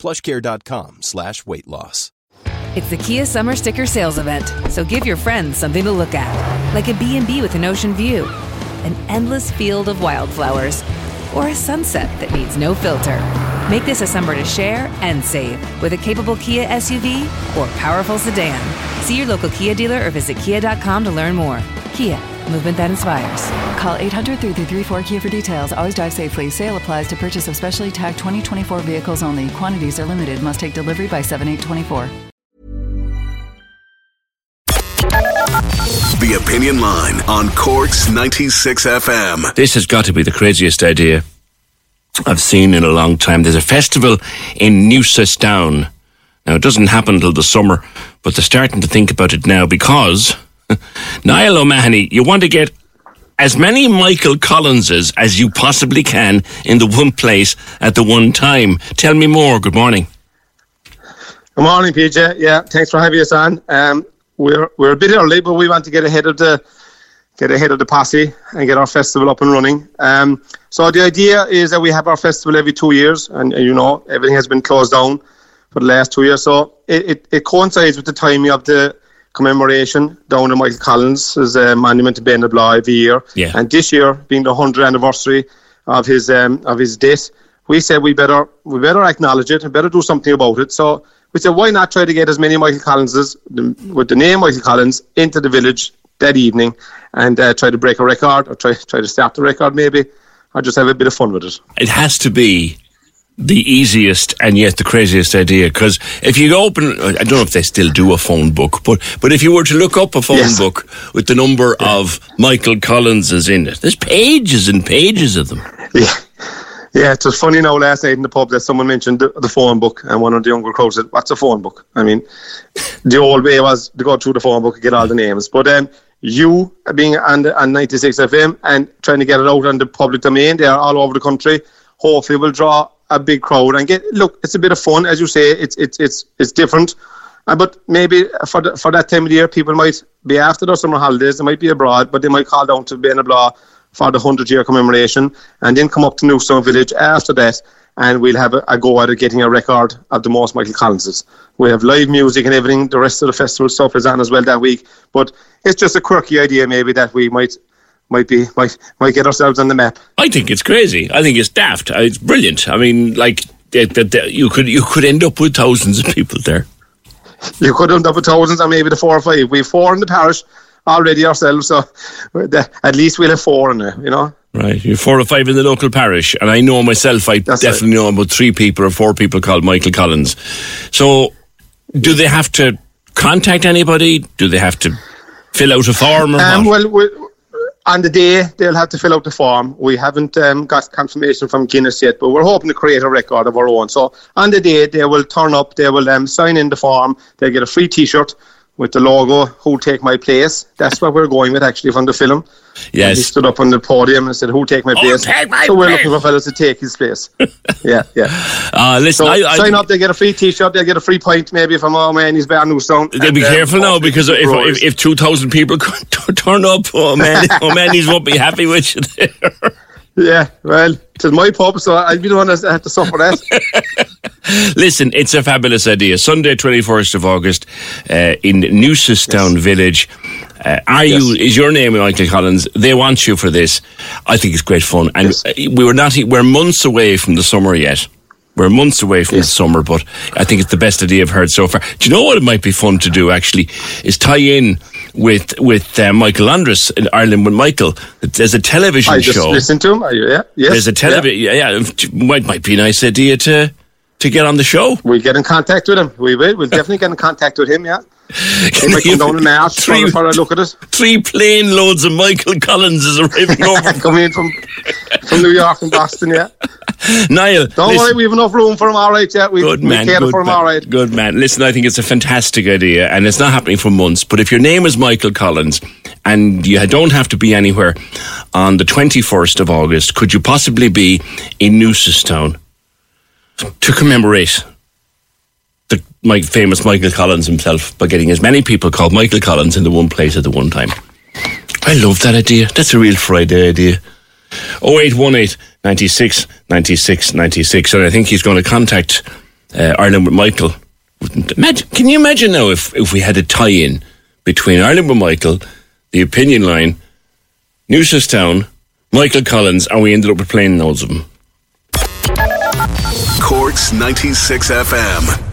plushcare.com slash weight loss. It's the Kia Summer Sticker Sales Event, so give your friends something to look at, like a B&B with an ocean view, an endless field of wildflowers, or a sunset that needs no filter. Make this a summer to share and save with a capable Kia SUV or powerful sedan. See your local Kia dealer or visit kia.com to learn more. Kia, movement that inspires. Call 800 334 Kia for details. Always drive safely. Sale applies to purchase of specially tagged 2024 vehicles only. Quantities are limited. Must take delivery by 7824. The Opinion Line on Corks 96 FM. This has got to be the craziest idea I've seen in a long time. There's a festival in Newcestown. Now, it doesn't happen until the summer, but they're starting to think about it now because, Niall O'Mahony, you want to get as many Michael Collinses as you possibly can in the one place at the one time. Tell me more. Good morning. Good morning, PJ. Yeah, thanks for having us on. Um, we're we're a bit early, but we want to get ahead of the get ahead of the posse and get our festival up and running. Um, so the idea is that we have our festival every two years, and, you know everything has been closed down for the last two years. So it, it, it coincides with the timing of the commemoration down at Michael Collins' as a monument to Béal na Bláth every year. Yeah. And this year being the hundredth anniversary of his um, of his death, we said we better we better acknowledge it, and better do something about it. So we said, why not try to get as many Michael Collinses with the name Michael Collins into the village that evening and uh, try to break a record or try try to start the record maybe, or just have a bit of fun with it. It has to be the easiest and yet the craziest idea because if you open, I don't know if they still do a phone book, but but if you were to look up a phone Yes. book with the number of Michael Collinses in it, there's pages and pages of them. Yeah. Yeah, it was funny now last night in the pub that someone mentioned the, the phone book, and one of the younger crowd said, "What's a phone book?" I mean, the old way was to go through the phone book and get all the names. But um, you being on the, on 96 FM and trying to get it out on the public domain, they are all over the country. Hopefully, will draw a big crowd and get. Look, it's a bit of fun, as you say. It's it's it's it's different. Uh, but maybe for the, for that time of the year, people might be after their summer holidays. They might be abroad, but they might call down to Béal na Bláth for the 100 year commemoration and then come up to Newcestown Village after that. And we'll have a, a go at getting a record of the most Michael Collinses. We have live music and everything. The rest of the festival stuff is on as well that week. But it's just a quirky idea, maybe that we might might be might might get ourselves on the map. I think it's crazy. I think it's daft. Uh, It's brilliant. I mean, like that, you could you could end up with thousands of people there. You could end up with thousands, or maybe the four or five. We have four in the parish already ourselves, so at least we'll have four in there. You know. Right, you're four or five in the local parish, and I know myself. I That's definitely know about three people or four people called Michael Collins. So, do they have to contact anybody? Do they have to fill out a form or Um, what? well, we, on the day they'll have to fill out the form. We haven't um, got confirmation from Guinness yet, but we're hoping to create a record of our own. So on the day they will turn up, they will um, sign in the form, they'll get a free T-shirt with the logo "Who Take My Place." That's what we're going with actually from the film. Yes. And he stood up on the podium and said, "Who take my Who place?" take my so we're place? looking for fellas to take his place. yeah, yeah. Uh, listen, So I, I, sign up, they get a free T-shirt, they get a free pint maybe from our man. He's better Newcestown. They'll be um, careful now because if, if, if 2,000 people turn up, oh man, oh man, these won't be happy with you there. Yeah, well, it's my pub, so I'll be the one that have to suffer that. Listen, it's a fabulous idea. Sunday, 21st of August, uh, in Newcestown Village. Uh, are you, is your name Michael Collins? They want you for this. I think it's great fun. And Yes. uh, we were not, we're months away from the summer yet. We're months away from the summer, but I think it's the best idea I've heard so far. Do you know what it might be fun to do actually? Is tie in with, with uh, Michael Andrus in Ireland with Michael. There's a television I just show. listen to him. Are you, yeah, yes. There's a television, yeah. yeah, might, might be a nice idea to, to get on the show. We get in contact with him. We will. We'll definitely get in contact with him. Yeah. Might come down in for, Three- for a look at it. Three plane loads of Michael Collins is arriving over. Coming in from from New York and Boston. Yeah. Niall. Don't listen- worry, we have enough room for him. All right, yeah, we, Good we man. cater Good for him. man, All right. Good man. Listen, I think it's a fantastic idea, and it's not happening for months. But if your name is Michael Collins, and you don't have to be anywhere on the twenty first of August, could you possibly be in Newcestown to commemorate the my famous Michael Collins himself by getting as many people called Michael Collins into one place at the one time? I love that idea. That's a real Friday idea. 0818 96 96 96. And I think he's going to contact uh, Ireland with Michael. Can you imagine now if, if we had a tie in between Ireland with Michael, the opinion line, Newcestown, Michael Collins, and we ended up with playing loads of them? Corks 96 FM.